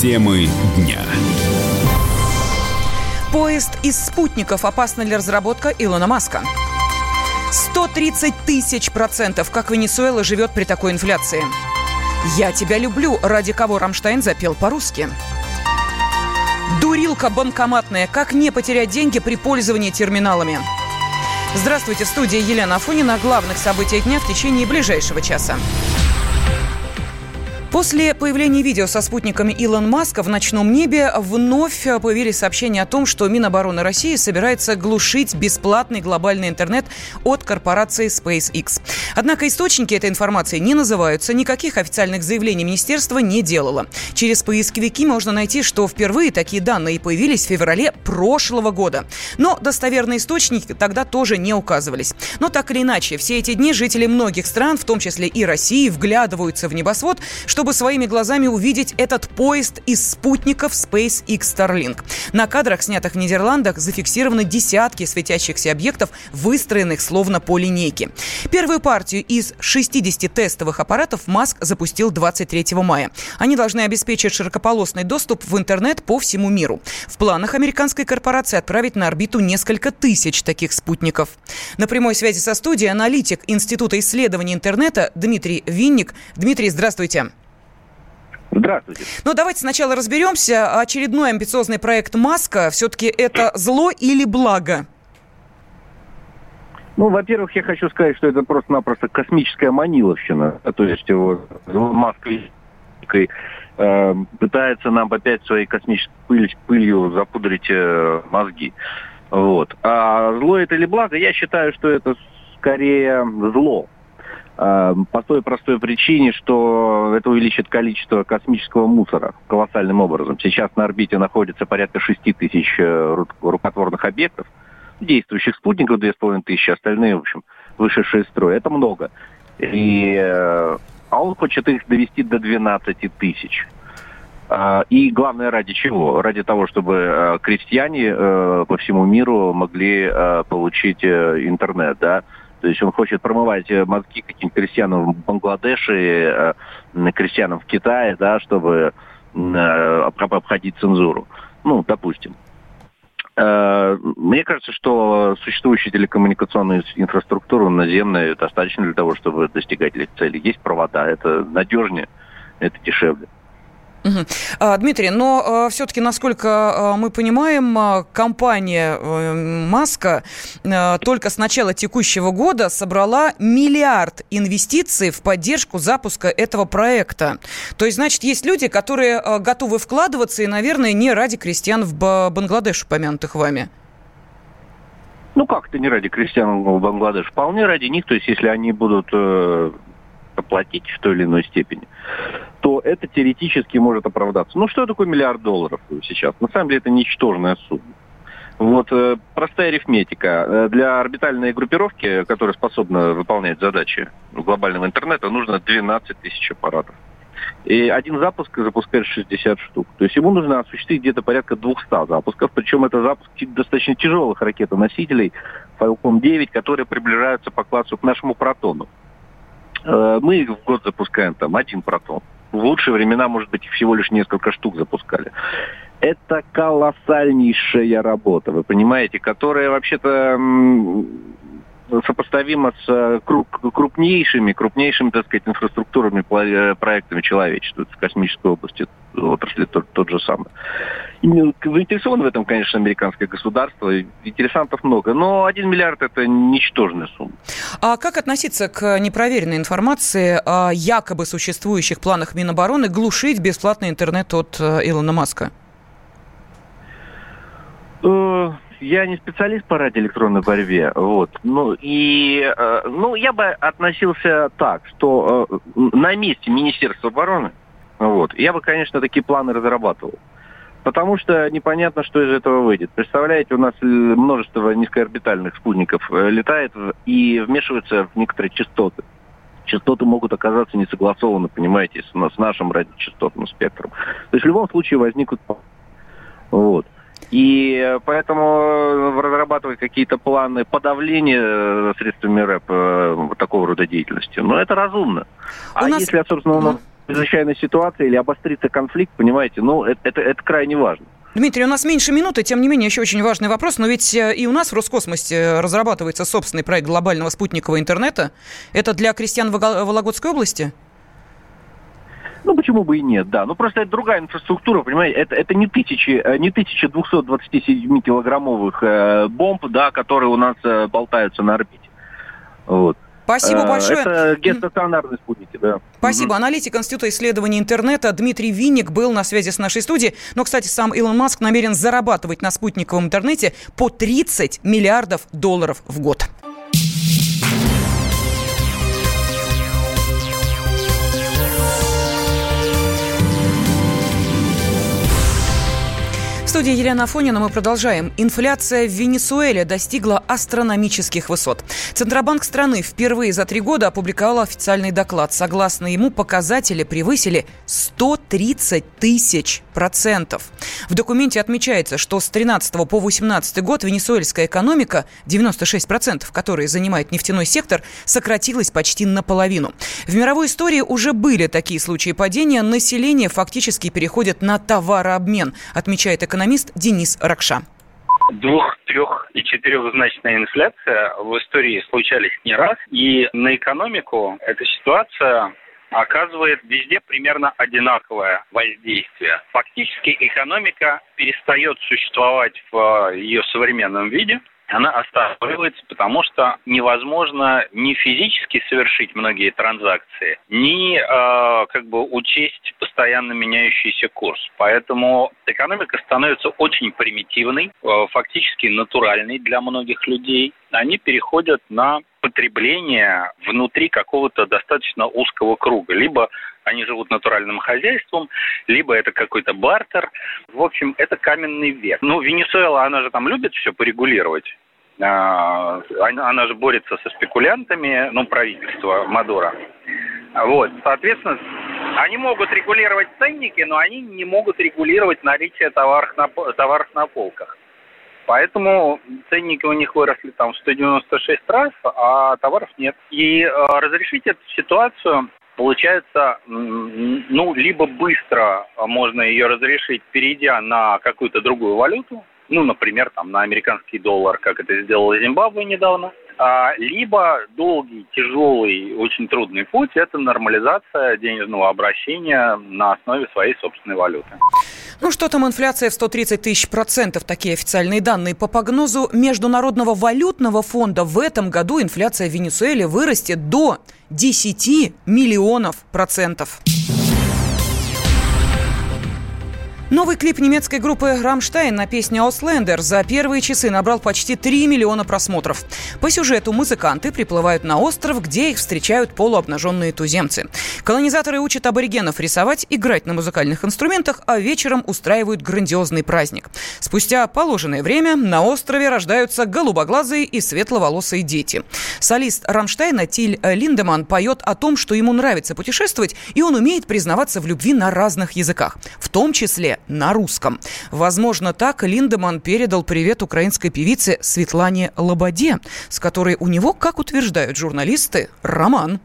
Темы дня. Поезд из спутников. Опасна ли разработка Илона Маска? 130 тысяч процентов, как Венесуэла живет при такой инфляции. «Я тебя люблю», ради кого Рамштайн запел по-русски. Дурилка банкоматная. Как не потерять деньги при пользовании терминалами? Здравствуйте, в студии Елена Афонина. Главных событиях дня в течение ближайшего часа. После появления видео со спутниками Илон Маска в ночном небе вновь появились сообщения о том, что Минобороны России собирается глушить бесплатный глобальный интернет от корпорации SpaceX. Однако источники этой информации не называются, никаких официальных заявлений министерство не делало. Через поисковики можно найти, что впервые такие данные появились в феврале прошлого года. Но достоверные источники тогда тоже не указывались. Но так или иначе, все эти дни жители многих стран, в том числе и России, вглядываются в небосвод, чтобы своими глазами увидеть этот поезд из спутников SpaceX Starlink. На кадрах, снятых в Нидерландах, зафиксированы десятки светящихся объектов, выстроенных словно по линейке. Первую партию из 60 тестовых аппаратов Маск запустил 23 мая. Они должны обеспечить широкополосный доступ в интернет по всему миру. В планах американской корпорации отправить на орбиту несколько тысяч таких спутников. На прямой связи со студией аналитик Института исследований интернета Дмитрий Винник. Дмитрий, здравствуйте. Здравствуйте. Ну, давайте сначала разберемся. Очередной амбициозный проект Маска. Все-таки это зло или благо? Ну, во-первых, я хочу сказать, что это просто-напросто космическая маниловщина. То есть вот Маск э, пытается нам опять своей космической пыль, пылью запудрить э, мозги. Вот. А зло это или благо? Я считаю, что это скорее зло. Эм, по той простой причине, что это увеличит количество космического мусора колоссальным образом. Сейчас на орбите находится порядка 6 тысяч э, рукотворных объектов, действующих спутников 2,5 тысячи, остальные, в общем, вышедшие из строя. Это много. И, э, а он хочет их довести до 12 тысяч. Э, и главное ради чего? Ради того, чтобы крестьяне по всему миру могли получить интернет, да, то есть он хочет промывать э, мозги каким-то крестьянам в Бангладеше, э, крестьянам в Китае, да, чтобы э, обходить цензуру. Ну, допустим. Мне кажется, что существующая телекоммуникационная инфраструктура наземная достаточно для того, чтобы достигать этих целей. Есть провода, это надежнее, это дешевле. Угу. Дмитрий, но а, все-таки, насколько а, мы понимаем, а, компания э, Маска только с начала текущего года собрала миллиард инвестиций в поддержку запуска этого проекта. То есть, значит, есть люди, которые готовы вкладываться и, наверное, не ради крестьян в Бангладеш, упомянутых вами. Ну как это не ради крестьян в Бангладеш? Вполне ради них, то есть если они будут э, платить в той или иной степени, то это теоретически может оправдаться. Ну что такое миллиард долларов сейчас? На самом деле это ничтожная сумма. Вот э, простая арифметика. Э, для орбитальной группировки, которая способна выполнять задачи глобального интернета, нужно 12 тысяч аппаратов. И один запуск запускает 60 штук. То есть ему нужно осуществить где-то порядка 200 запусков. Причем это запуск достаточно тяжелых ракетоносителей Falcon 9, которые приближаются по классу к нашему протону. Э, мы в год запускаем там один протон. В лучшие времена, может быть, всего лишь несколько штук запускали. Это колоссальнейшая работа, вы понимаете, которая вообще-то сопоставимо с э, крупнейшими, крупнейшими, так сказать, инфраструктурными э, проектами человечества в космической области, отрасли тот, тот же самый. Заинтересован в этом, конечно, американское государство. Интересантов много. Но 1 миллиард – это ничтожная сумма. А как относиться к непроверенной информации о якобы существующих планах Минобороны глушить бесплатный интернет от э, Илона Маска? Я не специалист по радиоэлектронной борьбе, вот, ну и, э, ну, я бы относился так, что э, на месте Министерства обороны, вот, я бы, конечно, такие планы разрабатывал. Потому что непонятно, что из этого выйдет. Представляете, у нас множество низкоорбитальных спутников э, летает и вмешиваются в некоторые частоты. Частоты могут оказаться не согласованы, понимаете, с, с нашим радиочастотным спектром. То есть в любом случае возникнут... Вот. И поэтому э, разрабатывать какие-то планы подавления э, средствами РЭП э, такого рода деятельности, ну, это разумно. У а нас... если, собственно, ну... чрезвычайная ситуация или обострится конфликт, понимаете, ну, это, это, это крайне важно. Дмитрий, у нас меньше минуты, тем не менее, еще очень важный вопрос. Но ведь э, и у нас в Роскосмосе разрабатывается собственный проект глобального спутникового интернета. Это для крестьян Вологодской области? Ну, почему бы и нет, да. Ну, просто это другая инфраструктура, понимаете, это, это не, тысячи, э, не 1227 килограммовых э, бомб, да, которые у нас э, болтаются на орбите. Вот. Спасибо э, большое. Это геостационарные спутники, да. Спасибо. Угу. Аналитик Института исследований интернета Дмитрий Винник был на связи с нашей студией. Но, кстати, сам Илон Маск намерен зарабатывать на спутниковом интернете по 30 миллиардов долларов в год. В студии Елена Афонина мы продолжаем. Инфляция в Венесуэле достигла астрономических высот. Центробанк страны впервые за три года опубликовал официальный доклад. Согласно ему, показатели превысили 130 тысяч процентов. В документе отмечается, что с 13 по 18 год венесуэльская экономика, 96 процентов, которые занимает нефтяной сектор, сократилась почти наполовину. В мировой истории уже были такие случаи падения. Население фактически переходит на товарообмен, отмечает экономист экономист Денис Ракша двух, трех и четырехзначная инфляция в истории случались не раз. И на экономику эта ситуация оказывает везде примерно одинаковое воздействие. Фактически экономика перестает существовать в ее современном виде, она останавливается, потому что невозможно ни физически совершить многие транзакции, ни э, как бы учесть постоянно меняющийся курс. Поэтому экономика становится очень примитивной, э, фактически натуральной для многих людей. Они переходят на потребление внутри какого-то достаточно узкого круга. Либо они живут натуральным хозяйством, либо это какой-то бартер. В общем, это каменный век. Ну, Венесуэла, она же там любит все порегулировать. А, она же борется со спекулянтами, ну, правительство Мадура. Вот, соответственно, они могут регулировать ценники, но они не могут регулировать наличие товаров на, товаров на полках. Поэтому ценники у них выросли там в 196 раз, а товаров нет. И э, разрешить эту ситуацию получается, ну, либо быстро можно ее разрешить, перейдя на какую-то другую валюту, ну, например, там, на американский доллар, как это сделала Зимбабве недавно, а, либо долгий, тяжелый, очень трудный путь – это нормализация денежного обращения на основе своей собственной валюты. Ну что там инфляция в 130 тысяч процентов, такие официальные данные. По прогнозу Международного валютного фонда в этом году инфляция в Венесуэле вырастет до 10 миллионов процентов. Новый клип немецкой группы «Рамштайн» на песню «Ausländer» за первые часы набрал почти 3 миллиона просмотров. По сюжету музыканты приплывают на остров, где их встречают полуобнаженные туземцы. Колонизаторы учат аборигенов рисовать, играть на музыкальных инструментах, а вечером устраивают грандиозный праздник. Спустя положенное время на острове рождаются голубоглазые и светловолосые дети. Солист «Рамштайна» Тиль Линдеман поет о том, что ему нравится путешествовать, и он умеет признаваться в любви на разных языках, в том числе на русском. Возможно, так Линдеман передал привет украинской певице Светлане Лободе, с которой у него, как утверждают журналисты, роман.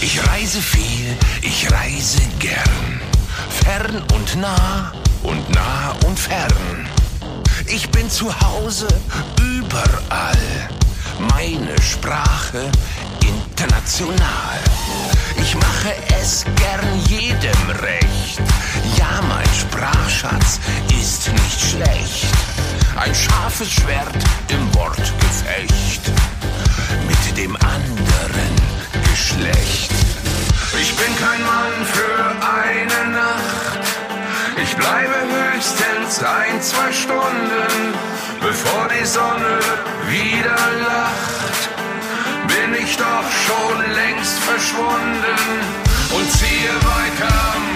Ich reise viel, ich reise gern, fern und nah und nah und fern. Ich bin zu Hause überall, meine Sprache international. Mache es gern jedem recht. Ja, mein Sprachschatz ist nicht schlecht. Ein scharfes Schwert im Wortgefecht mit dem anderen Geschlecht. Ich bin kein Mann für eine Nacht. Ich bleibe höchstens ein, zwei Stunden, bevor die Sonne wieder lacht ich doch schon längst verschwunden und ziehe weiter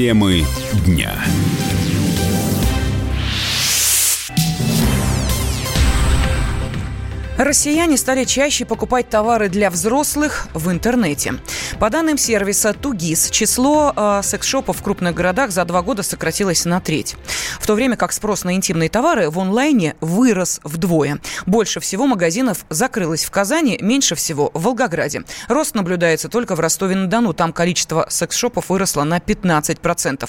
Темы дня. Россияне стали чаще покупать товары для взрослых в интернете. По данным сервиса Тугис, число э, секс-шопов в крупных городах за два года сократилось на треть. В то время как спрос на интимные товары в онлайне вырос вдвое. Больше всего магазинов закрылось в Казани, меньше всего в Волгограде. Рост наблюдается только в Ростове-на-Дону. Там количество секс-шопов выросло на 15%.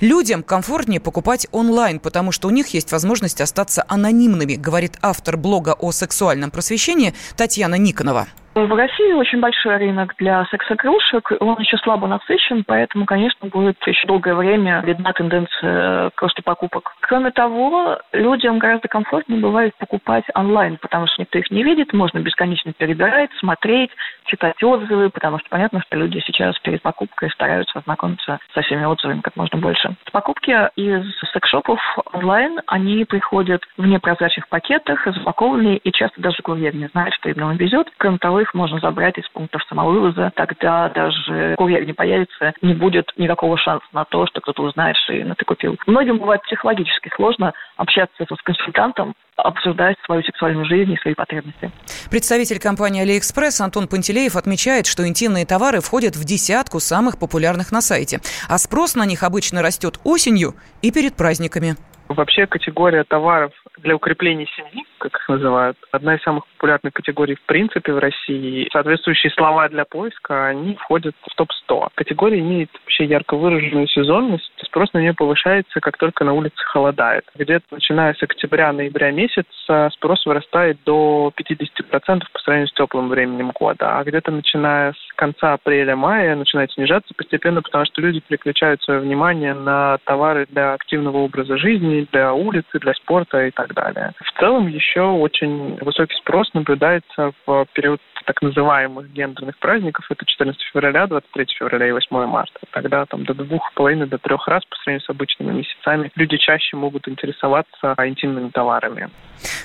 Людям комфортнее покупать онлайн, потому что у них есть возможность остаться анонимными, говорит автор блога о сексуальном просвещения Татьяна Никонова. В России очень большой рынок для секс-игрушек, он еще слабо насыщен, поэтому, конечно, будет еще долгое время видна тенденция к росту покупок. Кроме того, людям гораздо комфортнее бывает покупать онлайн, потому что никто их не видит, можно бесконечно перебирать, смотреть, читать отзывы, потому что понятно, что люди сейчас перед покупкой стараются ознакомиться со всеми отзывами как можно больше. Покупки из секс-шопов онлайн, они приходят в непрозрачных пакетах, запакованные, и часто даже курьер не знает, что им везет. Кроме того, их можно забрать из пунктов самовывоза. Тогда даже курьер не появится, не будет никакого шанса на то, что кто-то узнает, что именно ты купил. Многим бывает психологически сложно общаться с консультантом, обсуждать свою сексуальную жизнь и свои потребности. Представитель компании AliExpress Антон Пантелеев отмечает, что интимные товары входят в десятку самых популярных на сайте, а спрос на них обычно растет осенью и перед праздниками. Вообще категория товаров для укрепления семьи, как их называют, одна из самых популярных категорий в принципе в России. Соответствующие слова для поиска, они входят в топ-100. Категория имеет вообще ярко выраженную сезонность. Спрос на нее повышается, как только на улице холодает. Где-то начиная с октября-ноября месяца спрос вырастает до 50% по сравнению с теплым временем года. А где-то начиная с конца апреля-мая начинает снижаться постепенно, потому что люди переключают свое внимание на товары для активного образа жизни, для улицы, для спорта и так далее. В целом еще очень высокий спрос наблюдается в период так называемых гендерных праздников. Это 14 февраля, 23 февраля и 8 марта. Тогда там до двух половины, до трех раз по сравнению с обычными месяцами люди чаще могут интересоваться интимными товарами.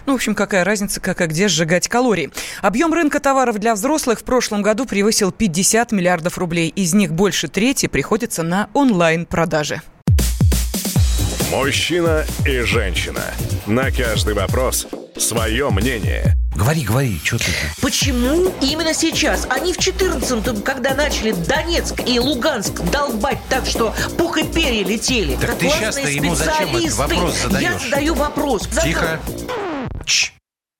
Ну, в общем, какая разница, как и где сжигать калории. Объем рынка товаров для взрослых в прошлом году превысил 50 миллиардов рублей. Из них больше трети приходится на онлайн-продажи. Мужчина и женщина. На каждый вопрос свое мнение. Говори, говори, что ты? Почему именно сейчас? Они в 14-м, когда начали Донецк и Луганск долбать так, что пух и перья летели. Так ты сейчас-то ему зачем этот вопрос задаешь? Я задаю вопрос. Тихо. Чш.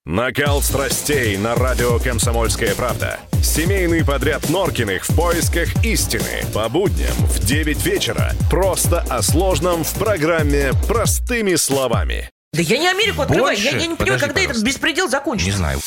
Накал страстей на радио «Комсомольская правда». Семейный подряд Норкиных в поисках истины. По будням в 9 вечера. Просто о сложном в программе «Простыми словами». Да я не Америку открываю. Больше? Я, я не понимаю, Подожди, когда пожалуйста. этот беспредел закончится. Не знаю.